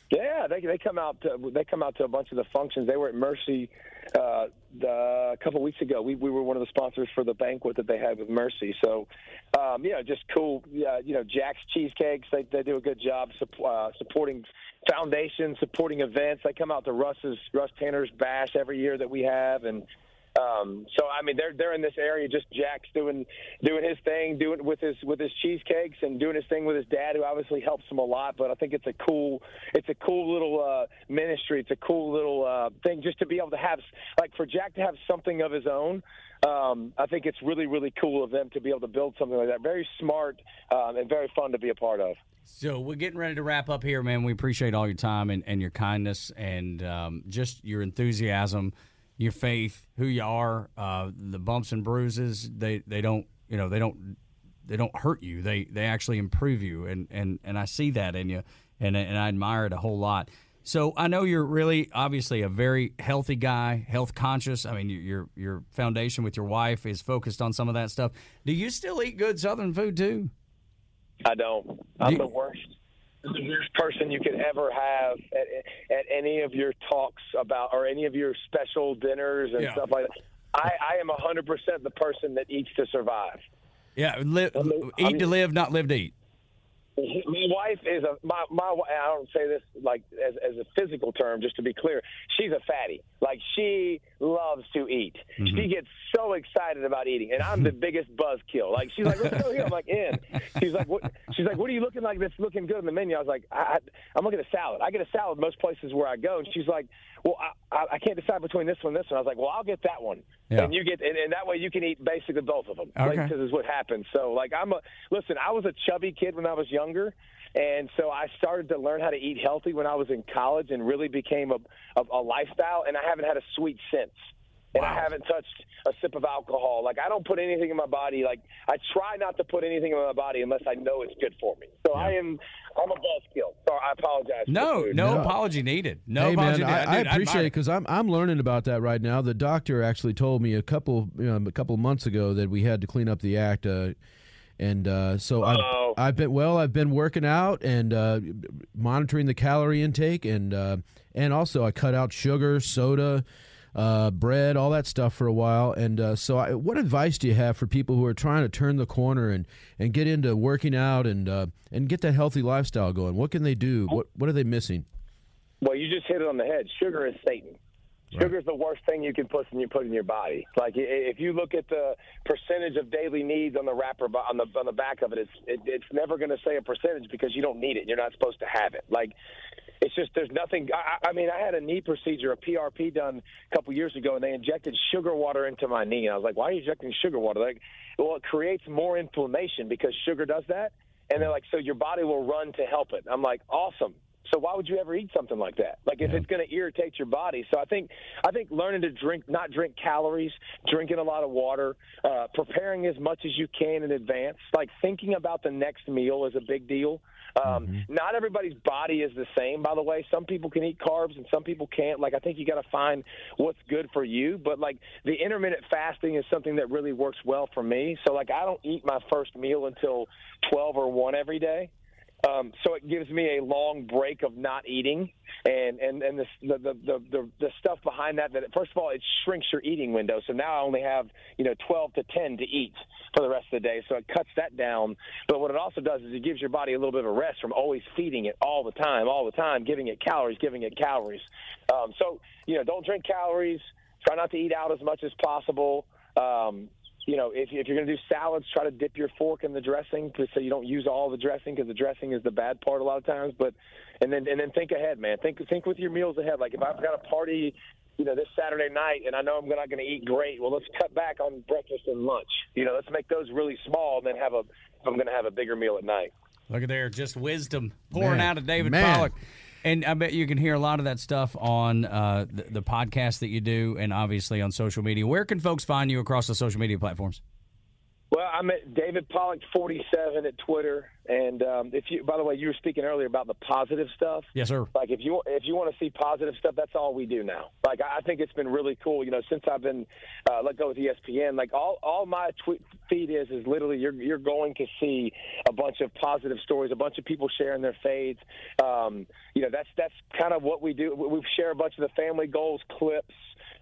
Yeah, they they come out to, they come out to a bunch of the functions. They were at Mercy uh, the, a couple weeks ago. We we were one of the sponsors for the banquet that they had with Mercy. So, um, you know, just cool. Yeah, you know, Jack's Cheesecakes. They they do a good job sup- uh, supporting foundations, supporting events. They come out to Russ's Russ Tanner's Bash every year that we have, and um, so I mean, they're they're in this area. Just Jack's doing doing his thing, doing with his with his cheesecakes and doing his thing with his dad, who obviously helps him a lot. But I think it's a cool it's a cool little uh, ministry. It's a cool little uh, thing just to be able to have like for Jack to have something of his own. Um, I think it's really really cool of them to be able to build something like that. Very smart um, and very fun to be a part of. So we're getting ready to wrap up here, man. We appreciate all your time and, and your kindness and um, just your enthusiasm, your faith, who you are. Uh, the bumps and bruises, they, they don't, you know, they don't, they don't hurt you. They they actually improve you, and and and I see that in you, and and I admire it a whole lot. So I know you're really obviously a very healthy guy, health conscious. I mean, your your foundation with your wife is focused on some of that stuff. Do you still eat good Southern food too? I don't. I'm You- the worst. The worst person you could ever have at, at any of your talks about or any of your special dinners and Yeah. stuff like that. I, I am 100% the person that eats to survive. Yeah, li- eat to live, not live to eat. My wife is a my my. I don't say this like as as a physical term, just to be clear. She's a fatty. Like she loves to eat. Mm-hmm. She gets so excited about eating, and I'm the biggest buzzkill. Like she's like, "Let's go here." I'm like, "In." She's like, "What?" She's like, "What are you looking like? That's looking good on the menu." I was like, I, I, "I'm looking at a salad. I get a salad most places where I go." And she's like, "Well, I, I, can't decide between this one and this one." I was like, "Well, I'll get that one." Yeah. And you get, and, and that way you can eat basically both of them. Okay. Like, 'cause is what happens. So, like, I'm a listen. I was a chubby kid when I was younger, and so I started to learn how to eat healthy when I was in college, and really became a a, a lifestyle. And I haven't had a sweet since. And I haven't touched a sip of alcohol. Like I don't put anything in my body. Like I try not to put anything in my body unless I know it's good for me. So I am. I'm a buzzkill. Sorry, I apologize. No, no, No. apology needed. No hey apology man, needed. I, I Dude, appreciate admire it because I'm I'm learning about that right now. The doctor actually told me a couple you know, a couple months ago that we had to clean up the act, uh, and uh, so I've, I've been well. I've been working out and uh, monitoring the calorie intake, and uh, and also I cut out sugar, soda. Uh, bread, all that stuff for a while, and uh, so, I, what advice do you have for people who are trying to turn the corner and, and get into working out and uh, and get that healthy lifestyle going? What can they do? What what are they missing? Well, you just hit it on the head. Sugar is Satan. Sugar is the worst thing you can put in your put in your body. Like if you look at the percentage of daily needs on the wrapper on the on the back of it, it's it, it's never going to say a percentage because you don't need it. You're not supposed to have it. Like It's just there's nothing. I, I mean, I had a knee procedure, a PRP done a couple years ago, and they injected sugar water into my knee. And I was like, "Why are you injecting sugar water?" Like, well, it creates more inflammation because sugar does that. And they're like, "So your body will run to help it." I'm like, "Awesome." So why would you ever eat something like that? Like if it's going to irritate your body. So I think I think learning to drink, not drink calories, drinking a lot of water, uh, preparing as much as you can in advance, like thinking about the next meal is a big deal. Um, Not everybody's body is the same, by the way. Some people can eat carbs and some people can't. Like I think you got to find what's good for you. But like the intermittent fasting is something that really works well for me. So like I don't eat my first meal until twelve or one every day. Um, so it gives me a long break of not eating, and and and the the, the the the stuff behind that. That first of all, it shrinks your eating window. So now I only have you know 12 to 10 to eat for the rest of the day. So it cuts that down. But what it also does is it gives your body a little bit of a rest from always feeding it all the time, all the time, giving it calories, giving it calories. Um, so you know, don't drink calories. Try not to eat out as much as possible. Um, you know, if, if you're going to do salads, try to dip your fork in the dressing so you don't use all the dressing because the dressing is the bad part a lot of times. But and then and then think ahead, man. Think think with your meals ahead. Like if I've got a party, you know, this Saturday night, and I know I'm not going to eat great. Well, let's cut back on breakfast and lunch. You know, let's make those really small, and then have a. If I'm going to have a bigger meal at night. Look at there, just wisdom pouring Man. out of David Man. Pollack. And I bet you can hear a lot of that stuff on uh, the, the podcast that you do, and obviously on social media. Where can folks find you across the social media platforms? Well, I'm at David Pollack 47 at Twitter, and um, if you, by the way, you were speaking earlier about the positive stuff. Yes, sir. Like if you if you want to see positive stuff, that's all we do now. Like I think it's been really cool. You know, since I've been uh, let go with ESPN, like all all my tweet feed is is literally you're you're going to see a bunch of positive stories, a bunch of people sharing their fades. Um, you know, that's that's kind of what we do. We we share a bunch of the family goals clips.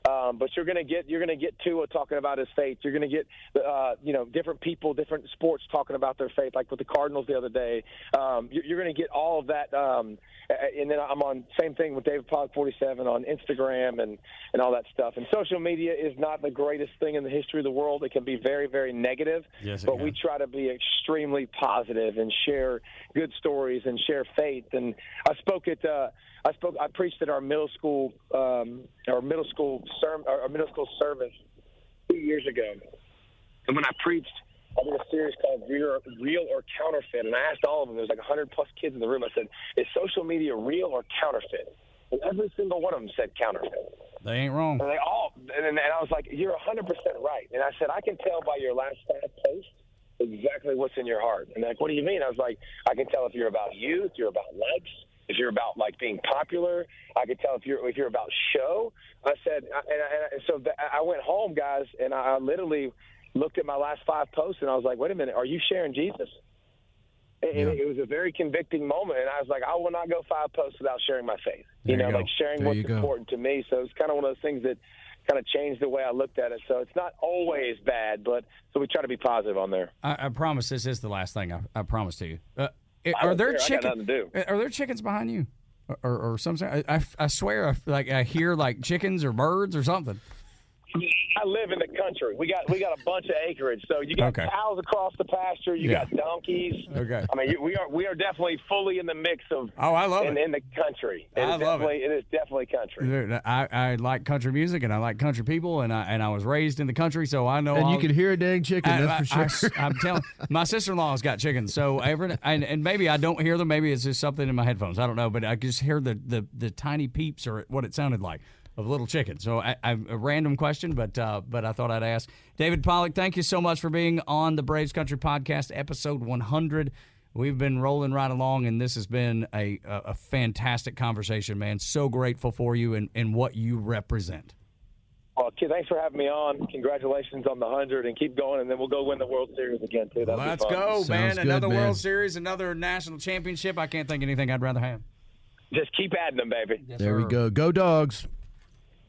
Um, but you're gonna get you're gonna get Tua talking about his faith. You're gonna get uh, you know different people, different sports talking about their faith, like with the Cardinals the other day. Um, you're, you're gonna get all of that. Um, and then I'm on same thing with David Pollack 47 on Instagram and and all that stuff. And social media is not the greatest thing in the history of the world. It can be very very negative. Yes, but can. we try to be extremely positive and share good stories and share faith. And I spoke at uh, I spoke I preached at our middle school um, our middle school serm- our middle school service two years ago. And when I preached, I did a series called Real, Real or Counterfeit, and I asked all of them. There was like 100 plus kids in the room. I said, "Is social media real or counterfeit?" And every single one of them said counterfeit. They ain't wrong. And they all, and, and I was like, "You're 100 percent right." And I said, "I can tell by your last five posts exactly what's in your heart." And they're like, "What do you mean?" I was like, "I can tell if you're about youth, you're about likes, if you're about like being popular. I can tell if you're if you're about show." I said, and, I, and so th- I went home, guys, and I literally looked at my last five posts, and I was like, "Wait a minute, are you sharing Jesus?" And Yeah. it was a very convicting moment, and I was like, I will not go five posts without sharing my faith. There you know, you like sharing There what's important to me. So it's kind of one of those things that kind of changed the way I looked at it. So it's not always bad, but so we try to be positive on there. I, I promise this is the last thing I, I promise to you. Uh, are there care. I got chickens? to do. Are there chickens behind you, or, or, or something? I, I, I swear, I, like I hear like chickens or birds or something. I live in the country. We got we got a bunch of acreage. So you got Okay. cows across the pasture. You Yeah. got donkeys. Okay. I mean, we are we are definitely fully in the mix of. Oh, I love in, it. in the country. It I is love it. it is definitely country. Dude, I, I like country music and I like country people and I and I was raised in the country, so I know. And you can hear a dang chicken, that's for sure. I, sure. am telling my sister-in-law's got chickens, so every and, and maybe I don't hear them. Maybe it's just something in my headphones. I don't know, but I just hear the the, the tiny peeps or what it sounded like of little chickens. So I, I, a random question, but uh, but I thought I'd ask David Pollack. Thank you so much for being on the Braves Country Podcast, episode 100. We've been rolling right along, and this has been a a, a fantastic conversation, man. So grateful for you and, and what you represent. Well, kid, thanks for having me on. Congratulations on the hundred, and keep going, and then we'll go win the World Series again too. That'll Let's fun. go, Sounds man! good, Another man. World Series, another national championship. I can't think of anything I'd rather have. Just keep adding them, baby. there we go. Go dogs.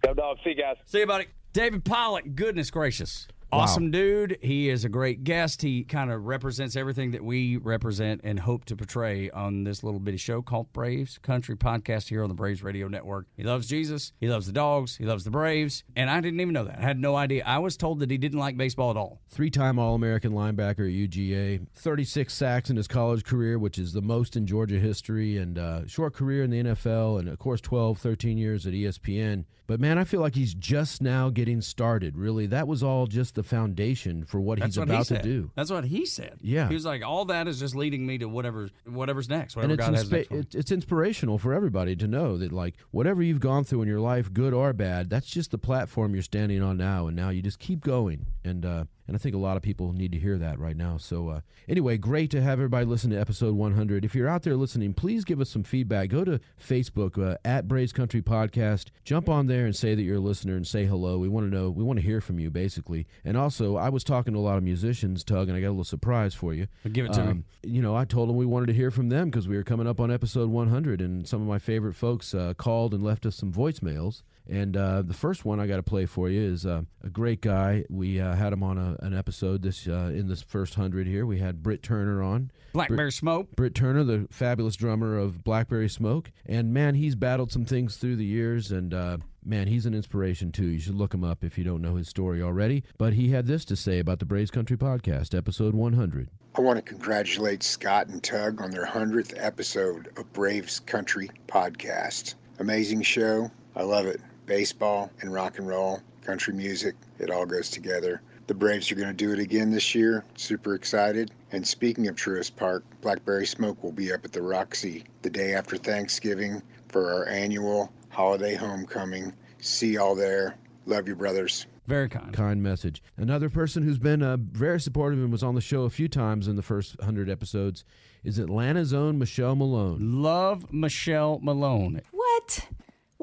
Go dogs. See you guys. See you, buddy. David Pollack. Goodness gracious, Awesome dude. He is a great guest. He kind of represents everything that we represent and hope to portray on this little bitty show called Braves Country Podcast here on the Braves Radio Network. He loves Jesus. He loves the dogs. He loves the Braves. And I didn't even know that. I had no idea. I was told that he didn't like baseball at all. Three time All American linebacker at UGA, 36 sacks in his college career, which is the most in Georgia history, and uh, short career in the NFL, and of course, 12, 13 years at ESPN. But man, I feel like he's just now getting started. Really, that was all just the foundation for what That's he's what about he to do. That's what he said. Yeah. He was like, all that is just leading me to whatever whatever's next, and it's, God has next it- it's inspirational for everybody to know that like whatever you've gone through in your life good or bad that's just the platform you're standing on now and now you just keep going and uh and I think a lot of people need to hear that right now. So, uh, anyway, great to have everybody listen to episode 100. If you're out there listening, please give us some feedback. Go to Facebook uh, at Braves Country Podcast. Jump on there and say that you're a listener and say hello. We want to know, we want to hear from you, basically. And also, I was talking to a lot of musicians, Tug, and I got a little surprise for you. Give it to me. You know, I told them we wanted to hear from them because we were coming up on episode 100, and some of my favorite folks uh, called and left us some voicemails. And uh, the first one I got to play for you is uh, a great guy. We uh, had him on a, an episode this uh, in this first hundred here. We had Brit Turner on. Blackberry Smoke. Brit Turner, the fabulous drummer of Blackberry Smoke, and man, he's battled some things through the years, and uh, man, he's an inspiration too. You should look him up if you don't know his story already. But he had this to say about the Braves Country Podcast, episode 100. I want to congratulate Scott and Tug on their 100th episode of Braves Country Podcast. Amazing show. I love it. Baseball and rock and roll, country music, it all goes together. The Braves are going to do it again this year. Super excited. And speaking of Truist Park, Blackberry Smoke will be up at the Roxy the day after Thanksgiving for our annual holiday homecoming. See y'all there. Love you, brothers. Very kind. kind message. Another person who's been uh, very supportive and was on the show a few times in the first 100 episodes is Atlanta's own Michelle Malone. Love Michelle Malone. What?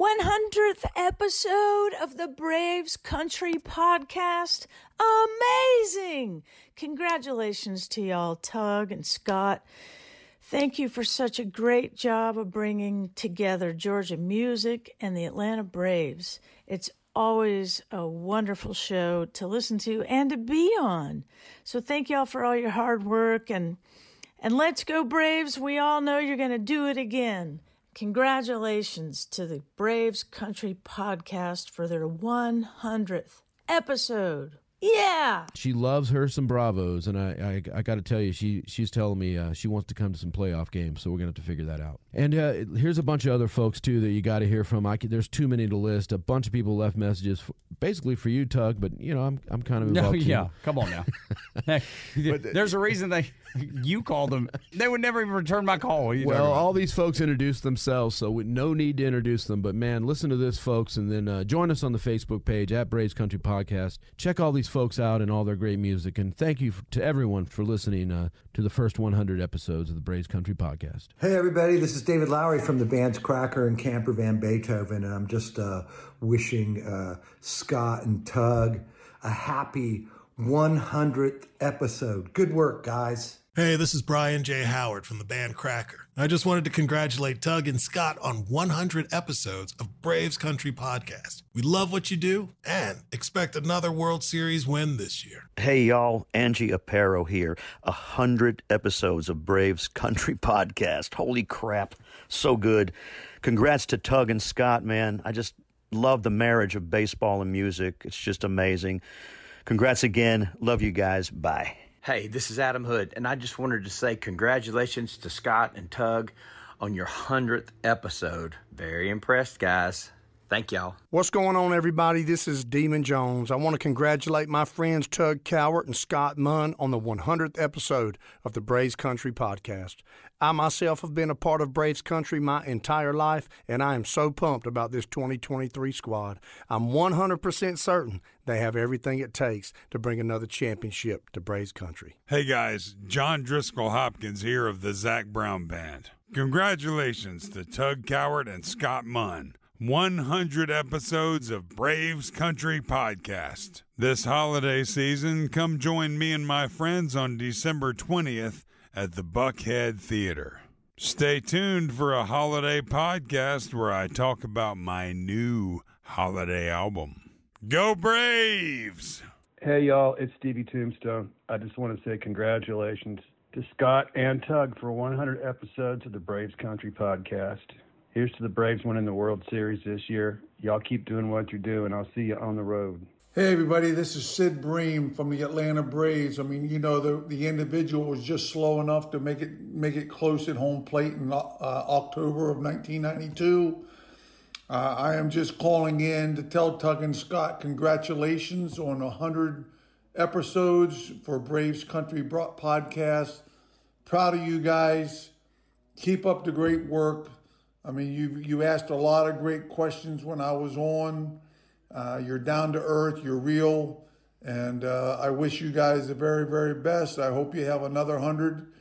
100th episode of the Braves Country Podcast? Amazing! Congratulations to y'all, Tug and Scott. Thank you for such a great job of bringing together Georgia music and the Atlanta Braves. It's always a wonderful show to listen to and to be on. So thank y'all for all your hard work and and let's go Braves. We all know you're going to do it again. Congratulations to the Braves Country Podcast for their 100th episode. Yeah. She loves her some Bravos, and I I, I got to tell you, she she's telling me uh, she wants to come to some playoff games, so we're gonna have to figure that out. And uh, here's a bunch of other folks too that you got to hear from. I could, there's too many to list. A bunch of people left messages, f basically for you, Tug, but you know I'm I'm kind of No, involved. too. yeah. Come on now. Heck, there's a reason they you called them. They would never even return my call. What are you Well, all these folks introduced themselves, so we, no need to introduce them. But man, listen to this, folks, and then uh, join us on the Facebook page at Braves Country Podcast. Check all these folks out and all their great music, and thank you to everyone for listening uh, to the first 100 episodes of the Braves Country Podcast. Hey, everybody, this is David Lowery from the bands Cracker and Camper Van Beethoven, and I'm just uh, wishing uh, Scott and Tug a happy 100th episode. Good work, guys. Hey, this is Bryan J. Howard from the band Cracker. I just wanted to congratulate Tug and Scott on 100 episodes of Braves Country Podcast. We love what you do and expect another World Series win this year. Hey y'all, Angie Aparo here. Hundred episodes of Braves Country Podcast. Holy crap, so good. Congrats to Tug and Scott, man. I just love the marriage of baseball and music. It's just amazing. Congrats again. Love you guys. Bye. Hey, this is Adam Hood, and I just wanted to say congratulations to Scott and Tug on your 100th episode. Very impressed, guys. Thank y'all. What's going on, everybody? This is Demun Jones. I want to congratulate my friends Tug Cowart and Scott Munn on the 100th episode of the Braves Country Podcast. I myself have been a part of Braves Country my entire life, and I am so pumped about this 2023 squad. I'm 100% certain they have everything it takes to bring another championship to Braves Country. Hey guys, John Driskell Hopkins here of the Zac Brown Band. Congratulations to Tug Cowart and Scott Munn. 100 episodes of Braves Country Podcast. This holiday season, come join me and my friends on December 20th at the Buckhead Theater. Stay tuned for a holiday podcast where I talk about my new holiday album. Go Braves! Hey, y'all, it's Stevie Tombstone. I just want to say congratulations to Scott and Tug for 100 episodes of the Braves Country podcast. Here's to the Braves winning the World Series this year. Y'all keep doing what you're doing. I'll see you on the road. Hey everybody, this is Sid Bream from the Atlanta Braves. I mean, you know, the the individual was just slow enough to make it make it close at home plate in uh, October of 1992. Uh, I am just calling in to tell Tug and Scott congratulations on 100 episodes for Braves Country podcast. Proud of you guys. Keep up the great work. I mean, you you asked a lot of great questions when I was on. Uh, you're down to earth, you're real, and uh, I wish you guys the very, very best. I hope you have another hundred.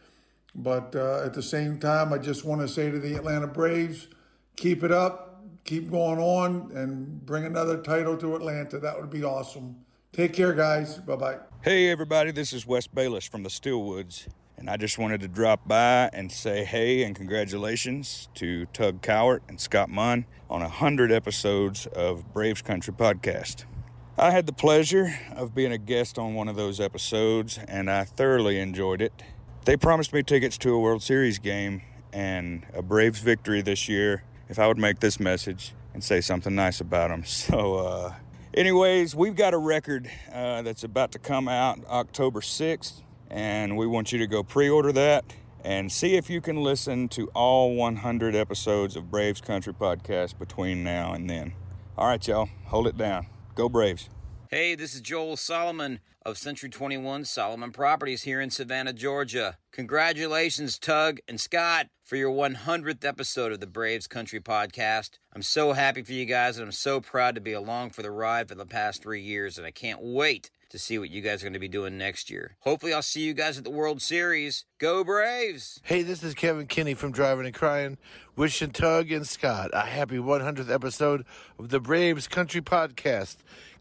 But uh, at the same time, I just want to say to the Atlanta Braves, keep it up, keep going on, and bring another title to Atlanta. That would be awesome. Take care, guys. Bye bye. Hey, everybody. This is Wes Bayliss from the Steel Woods. And I just wanted to drop by and say hey and congratulations to Tug Cowart and Scott Munn on 100 episodes of Braves Country Podcast. I had the pleasure of being a guest on one of those episodes and I thoroughly enjoyed it. They promised me tickets to a World Series game and a Braves victory this year if I would make this message and say something nice about them. So, uh, anyways, we've got a record uh, that's about to come out October 6th and we want you to go pre order that and see if you can listen to all 100 episodes of Braves Country Podcast between now and then. All right, y'all, hold it down. Go Braves. Hey, this is Joel Solomon of Century 21 Solomon Properties here in Savannah, Georgia. Congratulations, Tug and Scott, for your 100th episode of the Braves Country Podcast. I'm so happy for you guys, and I'm so proud to be along for the ride for the past three years, and I can't wait to see what you guys are going to be doing next year. Hopefully, I'll see you guys at the World Series. Go Braves! Hey, this is Kevn Kinney from Drivin N Cryin, wishing Tug and Scott a happy 100th episode of the Braves Country Podcast.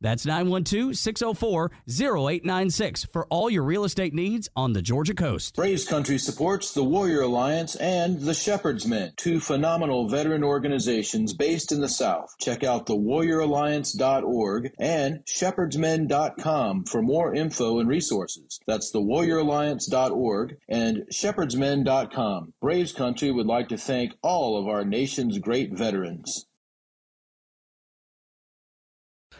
That's 912 604 0896 for all your real estate needs on the Georgia coast. Braves Country supports the Warrior Alliance and the Shepherd's Men, two phenomenal veteran organizations based in the South. Check out thewarrioralliance.org and shepherdsmen.com for more info and resources. That's thewarrioralliance.org and shepherdsmen.com. Braves Country would like to thank all of our nation's great veterans.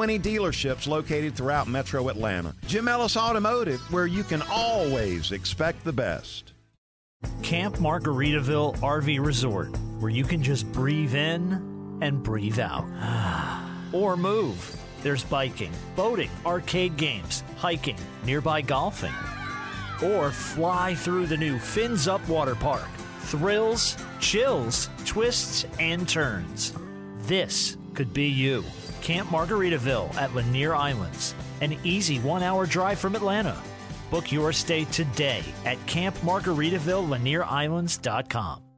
20 dealerships located throughout metro Atlanta. Jim Ellis Automotive, where you can always expect the best. Camp Margaritaville RV Resort, where you can just breathe in and breathe out. or move. There's biking, boating, arcade games, hiking, nearby golfing. Or fly through the new Fins Up Water Park. Thrills, chills, twists, and turns. This could be you. Camp Margaritaville at Lanier Islands, an easy one hour drive from Atlanta. Book your stay today at campmargaritavillelanierislands.com.